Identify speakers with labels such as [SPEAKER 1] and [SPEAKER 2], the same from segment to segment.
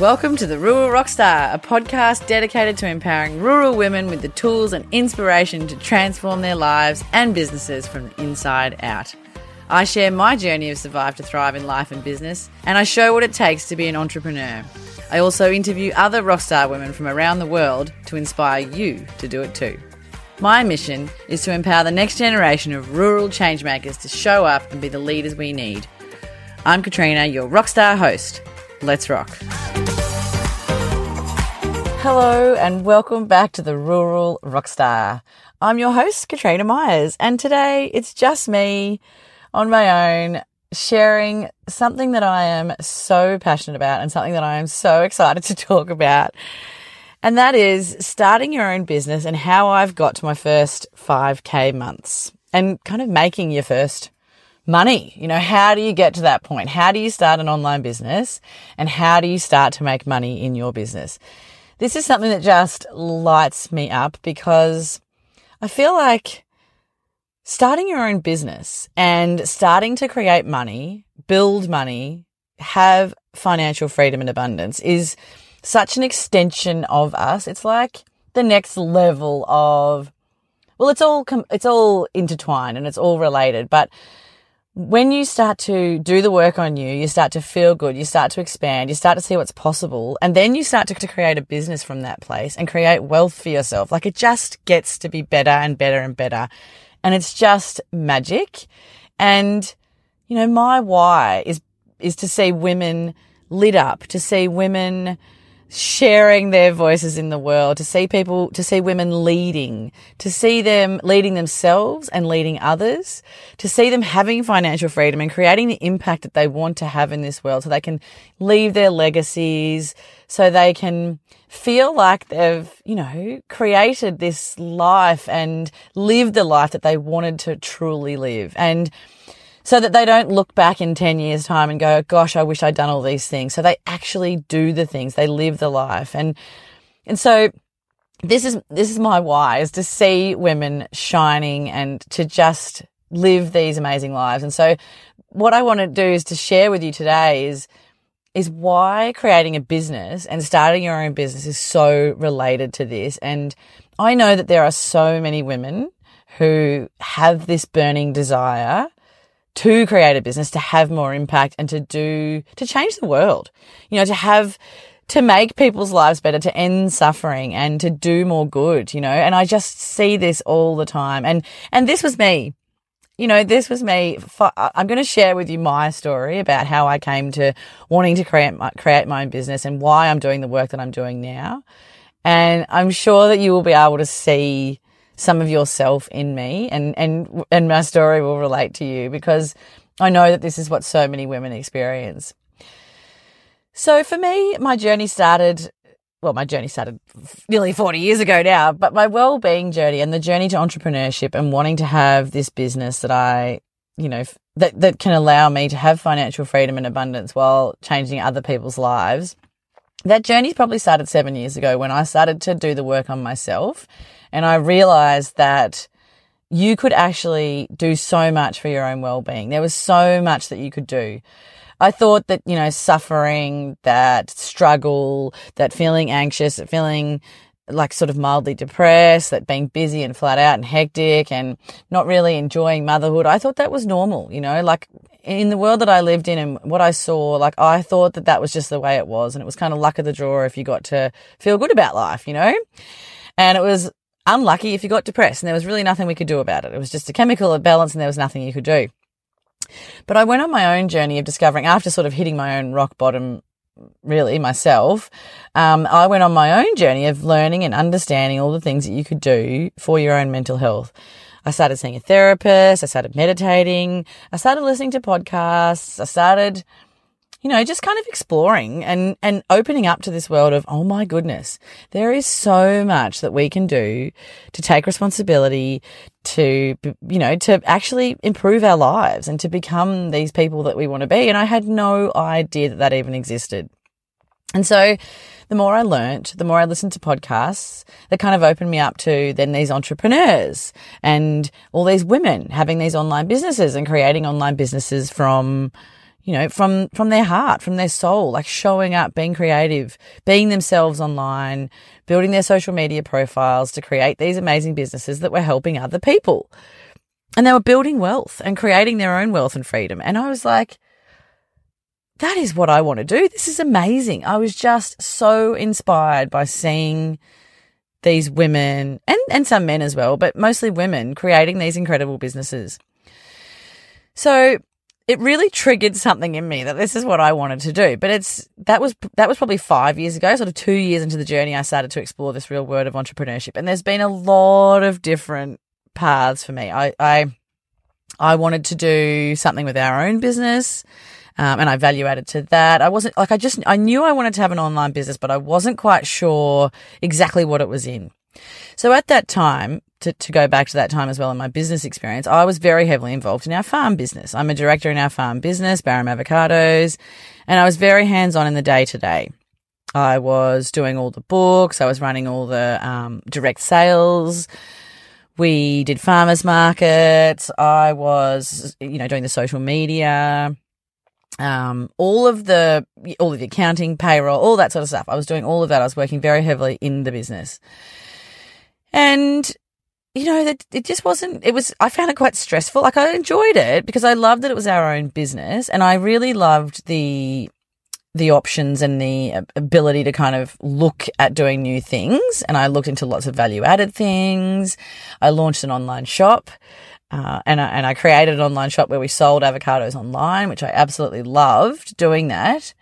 [SPEAKER 1] Welcome to the Rural Rockstar, a podcast dedicated to empowering rural women with the tools and inspiration to transform their lives and businesses from the inside out. I share my journey of survive to thrive in life and business, and I show what it takes to be an entrepreneur. I also interview other rockstar women from around the world to inspire you to do it too. My mission is to empower the next generation of rural changemakers to show up and be the leaders we need. I'm Katrina, your rockstar host. Let's rock. Hello, and welcome back to the Rural Rockstar. I'm your host, Katrina Myers, and today it's just me on my own sharing something that I am so passionate about and something that I am so excited to talk about. And that is starting your own business and how I've got to my first 5K months and kind of making your first money. You know, how do you get to that point? How do you start an online business and how do you start to make money in your business? This is something that just lights me up because I feel like starting your own business and starting to create money, build money, have financial freedom and abundance is such an extension of us. It's like the next level of, well, it's all, it's all intertwined and it's all related, but when you start to do the work on you, you start to feel good, you start to expand, you start to see what's possible, and then you start to, to, create a business from that place and create wealth for yourself. Like it just gets to be better and better and better. And it's just magic. And, you know, my why is, is to see women lit up, to see women sharing their voices in the world, to see people, to see women leading, to see them leading themselves and leading others, to see them having financial freedom and creating the impact that they want to have in this world so they can leave their legacies, so they can feel like they've, you know, created this life and lived the life that they wanted to truly live. And, so that they don't look back in 10 years time and go, gosh, I wish I'd done all these things. So they actually do the things. They live the life. And, and so this is, this is my why is to see women shining and to just live these amazing lives. And so what I want to do is to share with you today is, is why creating a business and starting your own business is so related to this. And I know that there are so many women who have this burning desire to create a business, to have more impact and to do, to change the world, you know, to have, to make people's lives better, to end suffering and to do more good, you know, and I just see this all the time. And, and this was me. You know, this was me. I'm going to share with you my story about how I came to wanting to create my, create my own business and why I'm doing the work that I'm doing now. And I'm sure that you will be able to see some of yourself in me and, and, and my story will relate to you because I know that this is what so many women experience. So for me, my journey started, well, my journey started nearly 40 years ago now, but my well-being journey and the journey to entrepreneurship and wanting to have this business that I, you know, that, that can allow me to have financial freedom and abundance while changing other people's lives. That journey probably started seven years ago when I started to do the work on myself and I realized that you could actually do so much for your own well-being. There was so much that you could do. I thought that, you know, suffering, that struggle, that feeling anxious, feeling like sort of mildly depressed, that being busy and flat out and hectic and not really enjoying motherhood. I thought that was normal, you know, like in the world that I lived in and what I saw, like I thought that that was just the way it was. And it was kind of luck of the draw if you got to feel good about life, you know? And it was unlucky if you got depressed and there was really nothing we could do about it. It was just a chemical imbalance and there was nothing you could do. But I went on my own journey of discovering after sort of hitting my own rock bottom really myself, um, I went on my own journey of learning and understanding all the things that you could do for your own mental health. I started seeing a therapist. I started meditating. I started listening to podcasts. I started you know, just kind of exploring and, and opening up to this world of, oh my goodness, there is so much that we can do to take responsibility, to, you know, to actually improve our lives and to become these people that we want to be. And I had no idea that that even existed. And so the more I learnt, the more I listened to podcasts that kind of opened me up to then these entrepreneurs and all these women having these online businesses and creating online businesses from you know, from, from their heart, from their soul, like showing up, being creative, being themselves online, building their social media profiles to create these amazing businesses that were helping other people. And they were building wealth and creating their own wealth and freedom. And I was like, that is what I want to do. This is amazing. I was just so inspired by seeing these women and, and some men as well, but mostly women creating these incredible businesses. So it really triggered something in me that this is what I wanted to do. But it's that was that was probably five years ago, sort of two years into the journey, I started to explore this real world of entrepreneurship. And there's been a lot of different paths for me. I I, I wanted to do something with our own business. Um, and I value added to that. I wasn't like, I just, I knew I wanted to have an online business, but I wasn't quite sure exactly what it was in. So at that time, to, to go back to that time as well in my business experience, I was very heavily involved in our farm business. I'm a director in our farm business, Barham Avocados, and I was very hands on in the day to day. I was doing all the books. I was running all the um, direct sales. We did farmers markets. I was, you know, doing the social media um, all of the all of the accounting, payroll, all that sort of stuff. I was doing all of that. I was working very heavily in the business, and you know that it just wasn't. It was. I found it quite stressful. Like I enjoyed it because I loved that it was our own business, and I really loved the the options and the ability to kind of look at doing new things. And I looked into lots of value added things. I launched an online shop. Uh, and I, and I created an online shop where we sold avocados online, which I absolutely loved doing that.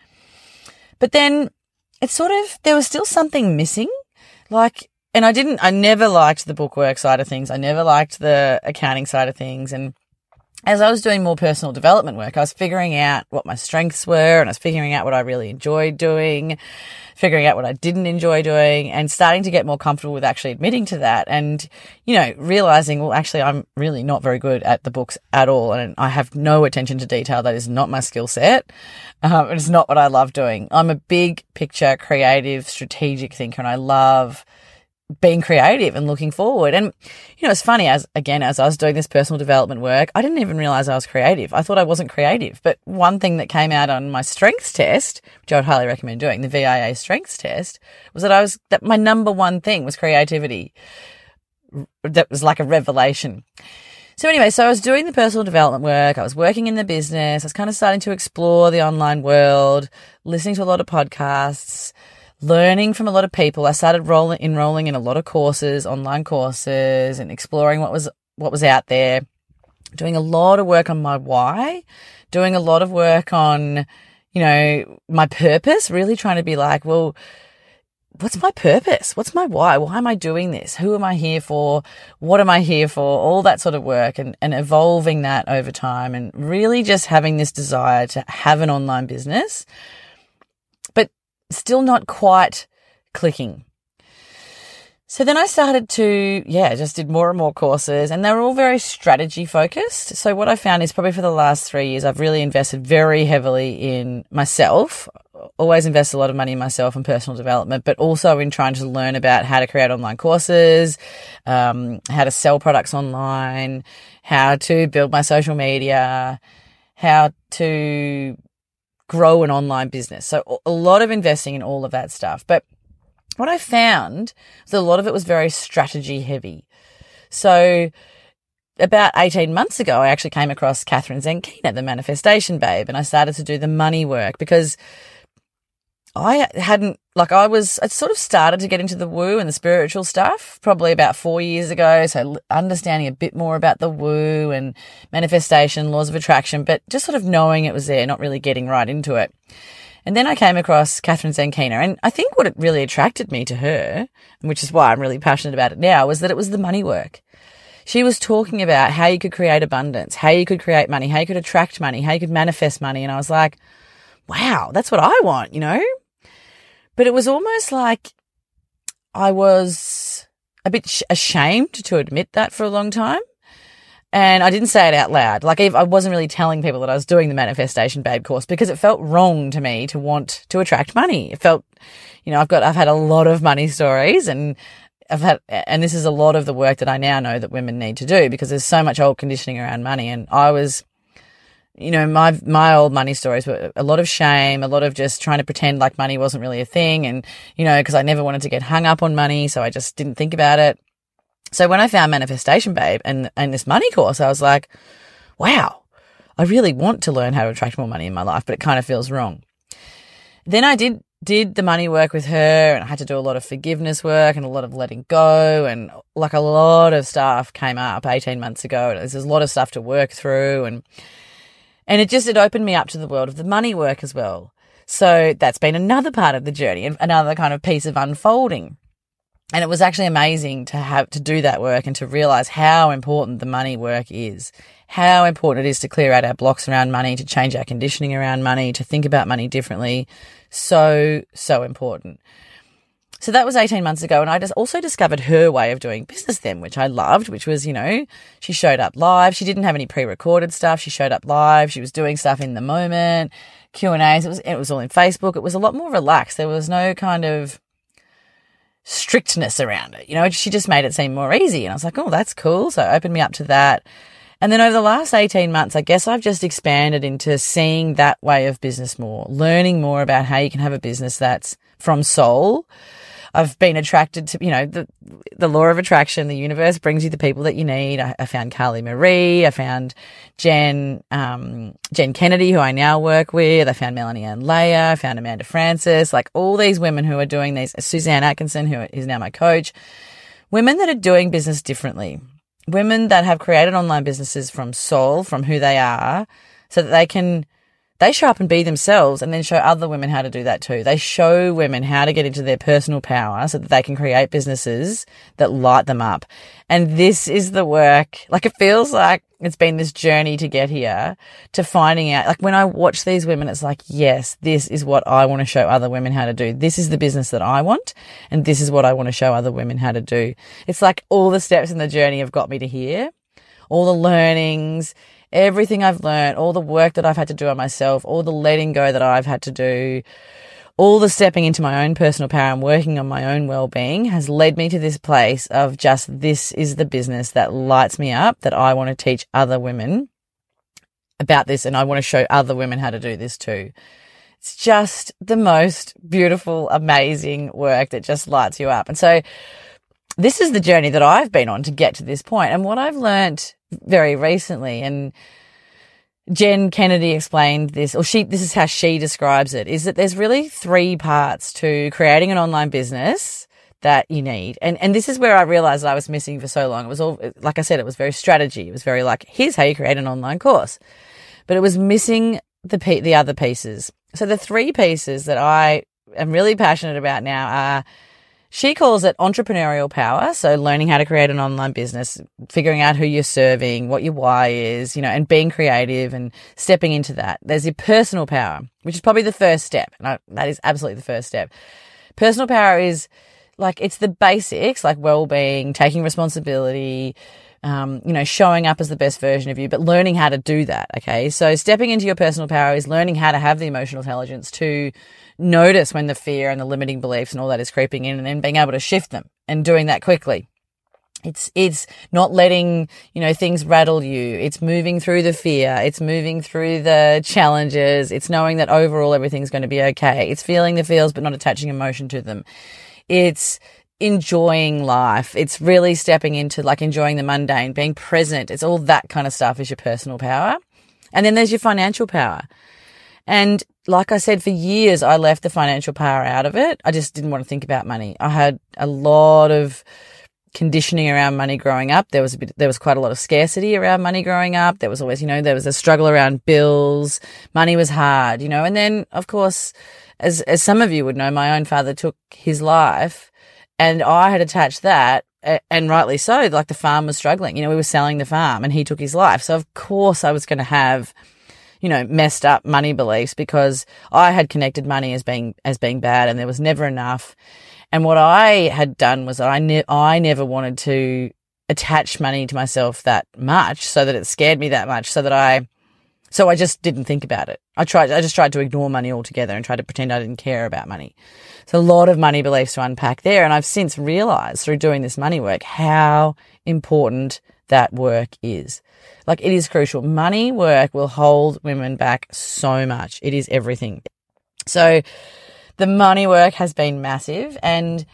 [SPEAKER 1] But then it's sort of, there was still something missing. Like, and I didn't, I never liked the bookwork side of things. I never liked the accounting side of things. And as I was doing more personal development work, I was figuring out what my strengths were and I was figuring out what I really enjoyed doing figuring out what I didn't enjoy doing and starting to get more comfortable with actually admitting to that and, you know, realizing, well, actually, I'm really not very good at the books at all. And I have no attention to detail. That is not my skill set. Um, it's not what I love doing. I'm a big picture, creative, strategic thinker and I love being creative and looking forward. And, you know, it's funny as, again, as I was doing this personal development work, I didn't even realize I was creative. I thought I wasn't creative. But one thing that came out on my strengths test, which I would highly recommend doing, the VIA strengths test, was that I was, that my number one thing was creativity. That was like a revelation. So anyway, so I was doing the personal development work. I was working in the business. I was kind of starting to explore the online world, listening to a lot of podcasts, learning from a lot of people. I started rolling, enrolling in a lot of courses, online courses and exploring what was, what was out there, doing a lot of work on my why, doing a lot of work on, you know, my purpose, really trying to be like, well, what's my purpose? What's my why? Why am I doing this? Who am I here for? What am I here for? All that sort of work and, and evolving that over time and really just having this desire to have an online business still not quite clicking. So then I started to, yeah, just did more and more courses and they were all very strategy focused. So what I found is probably for the last three years, I've really invested very heavily in myself, always invest a lot of money in myself and personal development, but also in trying to learn about how to create online courses, um, how to sell products online, how to build my social media, how to grow an online business. So a lot of investing in all of that stuff. But what I found was a lot of it was very strategy heavy. So about 18 months ago, I actually came across Kathrin Zenkina, the manifestation babe, and I started to do the money work because I hadn't, like, I was, I sort of started to get into the woo and the spiritual stuff probably about four years ago. So understanding a bit more about the woo and manifestation, laws of attraction, but just sort of knowing it was there, not really getting right into it. And then I came across Kathrin Zenkina, and I think what it really attracted me to her, which is why I'm really passionate about it now, was that it was the money work. She was talking about how you could create abundance, how you could create money, how you could attract money, how you could manifest money. And I was like, wow, that's what I want, you know? But it was almost like I was a bit sh- ashamed to admit that for a long time. And I didn't say it out loud. Like I wasn't really telling people that I was doing the manifestation babe course because it felt wrong to me to want to attract money. It felt, you know, I've got, I've had a lot of money stories and I've had, and this is a lot of the work that I now know that women need to do because there's so much old conditioning around money. And I was you know, my, my old money stories were a lot of shame, a lot of just trying to pretend like money wasn't really a thing. And, you know, cause I never wanted to get hung up on money. So I just didn't think about it. So when I found Manifestation Babe and, and this money course, I was like, wow, I really want to learn how to attract more money in my life, but it kind of feels wrong. Then I did did the money work with her and I had to do a lot of forgiveness work and a lot of letting go and like a lot of stuff came up 18 months ago. There's a lot of stuff to work through and and it just it opened me up to the world of the money work as well. So that's been another part of the journey and another kind of piece of unfolding. And it was actually amazing to have to do that work and to realize how important the money work is, how important it is to clear out our blocks around money, to change our conditioning around money, to think about money differently. So, so important. So that was 18 months ago. And I just also discovered her way of doing business then, which I loved, which was, you know, she showed up live. She didn't have any pre-recorded stuff. She showed up live. She was doing stuff in the moment, Q and A's. It was, it was all in Facebook. It was a lot more relaxed. There was no kind of, strictness around it. You know, she just made it seem more easy. And I was like, oh, that's cool. So it opened me up to that. And then over the last 18 months, I guess I've just expanded into seeing that way of business more, learning more about how you can have a business that's from soul I've been attracted to, you know, the, the law of attraction, the universe brings you the people that you need. I, I found Carly Marie. I found Jen, um, Jen Kennedy, who I now work with. I found Melanie Ann Leah. I found Amanda Frances, like all these women who are doing these, Suzanne Atkinson, who is now my coach, women that are doing business differently, women that have created online businesses from soul, from who they are, so that they can they show up and be themselves and then show other women how to do that too. They show women how to get into their personal power so that they can create businesses that light them up. And this is the work. Like it feels like it's been this journey to get here to finding out. Like when I watch these women, it's like, yes, this is what I want to show other women how to do. This is the business that I want. And this is what I want to show other women how to do. It's like all the steps in the journey have got me to here. All the learnings, everything I've learned, all the work that I've had to do on myself, all the letting go that I've had to do, all the stepping into my own personal power and working on my own well-being has led me to this place of just this is the business that lights me up that I want to teach other women about this and I want to show other women how to do this too. It's just the most beautiful, amazing work that just lights you up. And so this is the journey that I've been on to get to this point. And what I've learned very recently. And Jen Kennedy explained this, or she, this is how she describes it, is that there's really three parts to creating an online business that you need. And, and this is where I realized I was missing for so long. It was all, like I said, it was very strategy. It was very like, here's how you create an online course. But it was missing the, the other pieces. So the three pieces that I am really passionate about now are she calls it entrepreneurial power. So learning how to create an online business, figuring out who you're serving, what your why is, you know, and being creative and stepping into that. There's your personal power, which is probably the first step. And I, that is absolutely the first step. Personal power is like, it's the basics, like well-being, taking responsibility, um, you know, showing up as the best version of you, but learning how to do that. Okay. So stepping into your personal power is learning how to have the emotional intelligence to notice when the fear and the limiting beliefs and all that is creeping in and then being able to shift them and doing that quickly. It's, it's not letting, you know, things rattle you. It's moving through the fear. It's moving through the challenges. It's knowing that overall everything's going to be okay. It's feeling the feels, but not attaching emotion to them. It's enjoying life. It's really stepping into like enjoying the mundane, being present. It's all that kind of stuff is your personal power. And then there's your financial power. And like I said, for years, I left the financial power out of it. I just didn't want to think about money. I had a lot of conditioning around money growing up. There was a bit, there was quite a lot of scarcity around money growing up. There was always, you know, there was a struggle around bills. Money was hard, you know, and then of course, as, as some of you would know, my own father took his life and I had attached that and rightly so. Like the farm was struggling. You know, we were selling the farm and he took his life. So of course I was going to have, you know, messed up money beliefs because I had connected money as being, as being bad and there was never enough. And what I had done was I, ne- I never wanted to attach money to myself that much so that it scared me that much so that I, so I just didn't think about it. I tried, I just tried to ignore money altogether and tried to pretend I didn't care about money. So a lot of money beliefs to unpack there. And I've since realized through doing this money work how important that work is. Like it is crucial. Money work will hold women back so much. It is everything. So the money work has been massive. And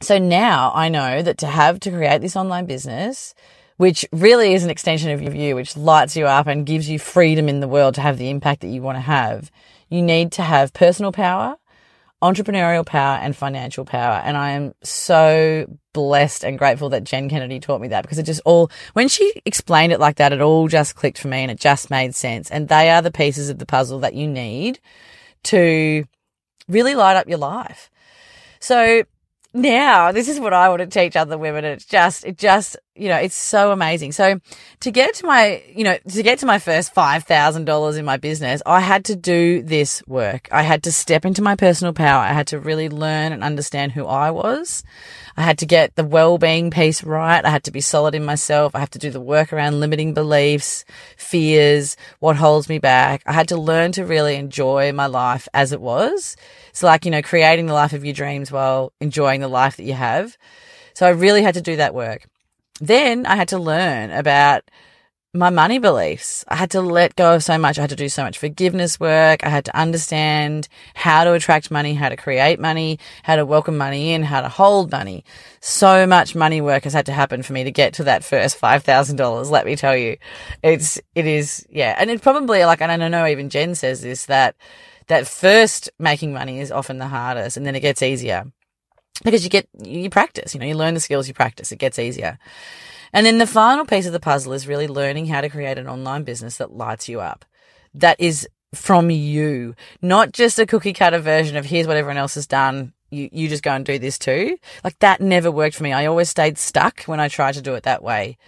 [SPEAKER 1] so now I know that to have to create this online business, which really is an extension of you, which lights you up and gives you freedom in the world to have the impact that you want to have, you need to have personal power, entrepreneurial power and financial power. And I am so blessed and grateful that Jen Kennedy taught me that because it just all, when she explained it like that, it all just clicked for me and it just made sense. And they are the pieces of the puzzle that you need to really light up your life. So now this is what I want to teach other women. It's just, it just, you know, it's so amazing. So to get to my, you know, to get to my first $5,000 in my business, I had to do this work. I had to step into my personal power. I had to really learn and understand who I was. I had to get the well-being piece right. I had to be solid in myself. I had to do the work around limiting beliefs, fears, what holds me back. I had to learn to really enjoy my life as it was. It's like, you know, creating the life of your dreams while enjoying the life that you have. So I really had to do that work. Then I had to learn about my money beliefs. I had to let go of so much. I had to do so much forgiveness work. I had to understand how to attract money, how to create money, how to welcome money in, how to hold money. So much money work has had to happen for me to get to that first $5,000. Let me tell you, it's, it is, yeah. And it probably like, and I know even Jen says this, that, that first making money is often the hardest and then it gets easier because you get, you practice, you know, you learn the skills, you practice, it gets easier. And then the final piece of the puzzle is really learning how to create an online business that lights you up. That is from you, not just a cookie cutter version of here's what everyone else has done. You, you just go and do this too. Like that never worked for me. I always stayed stuck when I tried to do it that way.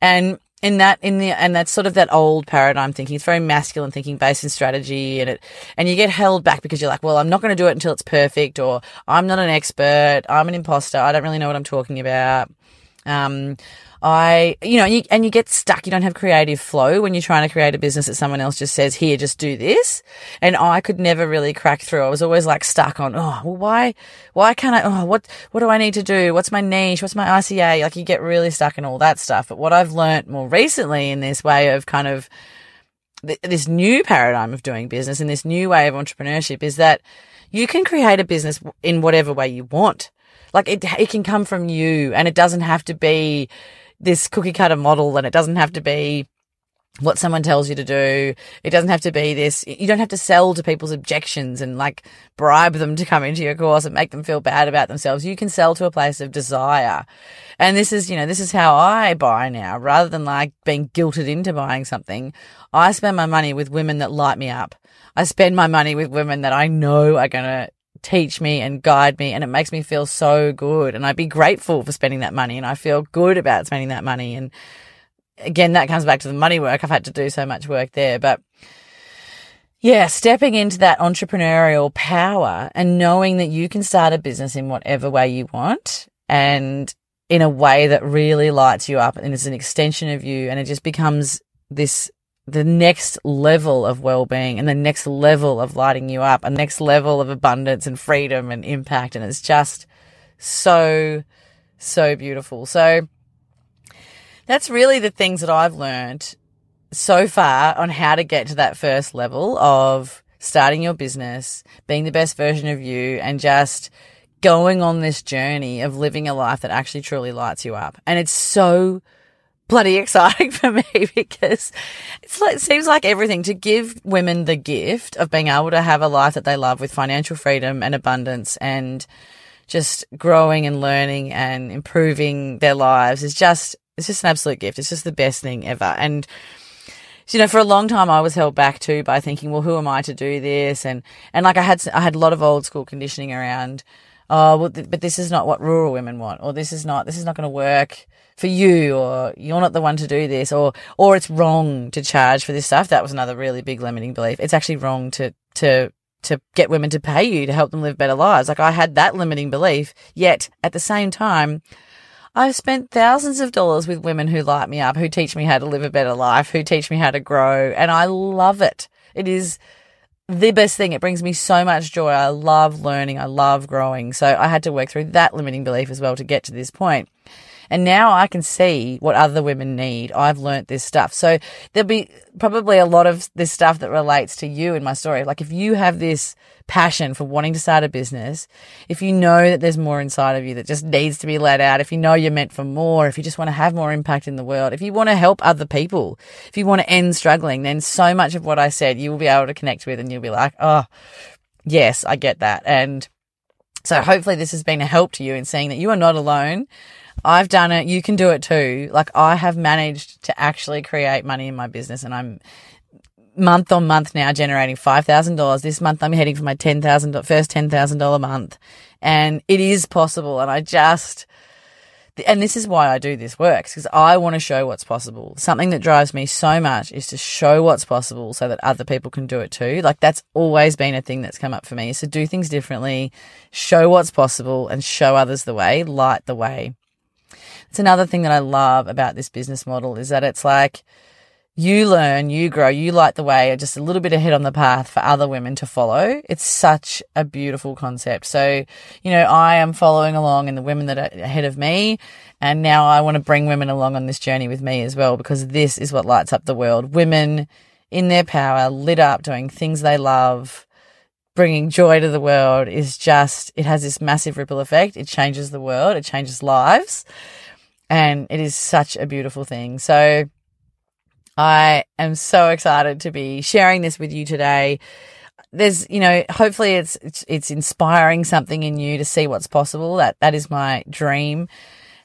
[SPEAKER 1] And in that, in the, and that's sort of that old paradigm thinking. It's very masculine thinking based in strategy and it, and you get held back because you're like, well, I'm not going to do it until it's perfect or I'm not an expert. I'm an imposter. I don't really know what I'm talking about. Um, I, you know, and you, and you get stuck. You don't have creative flow when you're trying to create a business that someone else just says, here, just do this. And I could never really crack through. I was always like stuck on, oh, well, why, why can't I, oh, what, what do I need to do? What's my niche? What's my ICA? Like you get really stuck in all that stuff. But what I've learned more recently in this way of kind of this new paradigm of doing business and this new way of entrepreneurship is that you can create a business in whatever way you want. Like it, it can come from you and it doesn't have to be, this cookie cutter model and it doesn't have to be what someone tells you to do. It doesn't have to be this. You don't have to sell to people's objections and like bribe them to come into your course and make them feel bad about themselves. You can sell to a place of desire. And this is, you know, this is how I buy now rather than like being guilted into buying something. I spend my money with women that light me up. I spend my money with women that I know are going to teach me and guide me and it makes me feel so good. And I'd be grateful for spending that money and I feel good about spending that money. And again that comes back to the money work. I've had to do so much work there. But yeah stepping into that entrepreneurial power and knowing that you can start a business in whatever way you want and in a way that really lights you up and is an extension of you and it just becomes this the next level of well-being and the next level of lighting you up, a next level of abundance and freedom and impact. And it's just so, so beautiful. So that's really the things that I've learned so far on how to get to that first level of starting your business, being the best version of you and just going on this journey of living a life that actually truly lights you up. And it's so bloody exciting for me because like, it seems like everything to give women the gift of being able to have a life that they love with financial freedom and abundance and just growing and learning and improving their lives is just, it's just an absolute gift. It's just the best thing ever. And, you know, for a long time I was held back too by thinking, well, who am I to do this? And, and like I had, I had a lot of old school conditioning around, oh, well, th- but this is not what rural women want, or this is not, this is not going to work for you, or you're not the one to do this, or, or it's wrong to charge for this stuff. That was another really big limiting belief. It's actually wrong to, to, to get women to pay you to help them live better lives. Like I had that limiting belief, yet at the same time, I've spent thousands of dollars with women who light me up, who teach me how to live a better life, who teach me how to grow, and I love it. It is the best thing. It brings me so much joy. I love learning. I love growing. So I had to work through that limiting belief as well to get to this point. And now I can see what other women need. I've learnt this stuff. So there'll be probably a lot of this stuff that relates to you in my story. Like if you have this passion for wanting to start a business, if you know that there's more inside of you that just needs to be let out, if you know you're meant for more, if you just want to have more impact in the world, if you want to help other people, if you want to end struggling, then so much of what I said you will be able to connect with and you'll be like, oh, yes, I get that. And so hopefully this has been a help to you in seeing that you are not alone. I've done it. You can do it too. Like I have managed to actually create money in my business and I'm month on month now generating $5,000. This month I'm heading for my $10,000, first $10,000 month and it is possible. And I just, and this is why I do this work because I want to show what's possible. Something that drives me so much is to show what's possible so that other people can do it too. Like that's always been a thing that's come up for me. So do things differently, show what's possible and show others the way, light the way. It's another thing that I love about this business model is that it's like, you learn, you grow, you light the way, just a little bit ahead on the path for other women to follow. It's such a beautiful concept. So, you know, I am following along and the women that are ahead of me. And now I want to bring women along on this journey with me as well, because this is what lights up the world. Women in their power, lit up, doing things they love, bringing joy to the world is just, it has this massive ripple effect. It changes the world. It changes lives. And it is such a beautiful thing. So, I am so excited to be sharing this with you today. There's, you know, hopefully it's, it's, it's inspiring something in you to see what's possible. That, that is my dream.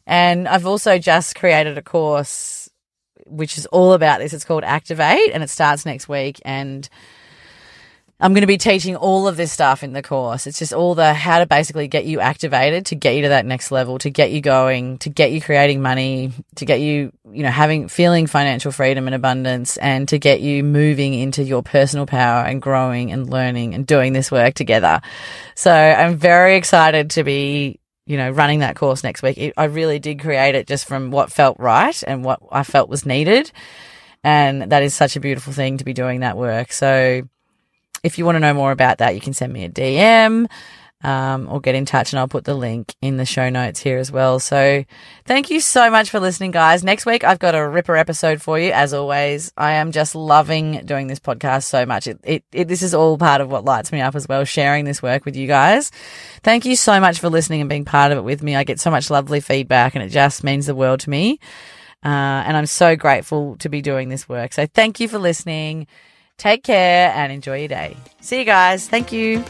[SPEAKER 1] And I've also just created a course which is all about this. It's called Activate and it starts next week. And I'm going to be teaching all of this stuff in the course. It's just all the how to basically get you activated to get you to that next level, to get you going, to get you creating money, to get you, you know, having, feeling financial freedom and abundance and to get you moving into your personal power and growing and learning and doing this work together. So I'm very excited to be, you know, running that course next week. It, I really did create it just from what felt right and what I felt was needed. And that is such a beautiful thing to be doing that work. So, if you want to know more about that, you can send me a DM um, or get in touch, and I'll put the link in the show notes here as well. So, thank you so much for listening, guys. Next week, I've got a ripper episode for you. As always, I am just loving doing this podcast so much. It, it, it, this is all part of what lights me up as well, sharing this work with you guys. Thank you so much for listening and being part of it with me. I get so much lovely feedback, and it just means the world to me. Uh, and I'm so grateful to be doing this work. So, thank you for listening. Take care and enjoy your day. See you guys. Thank you.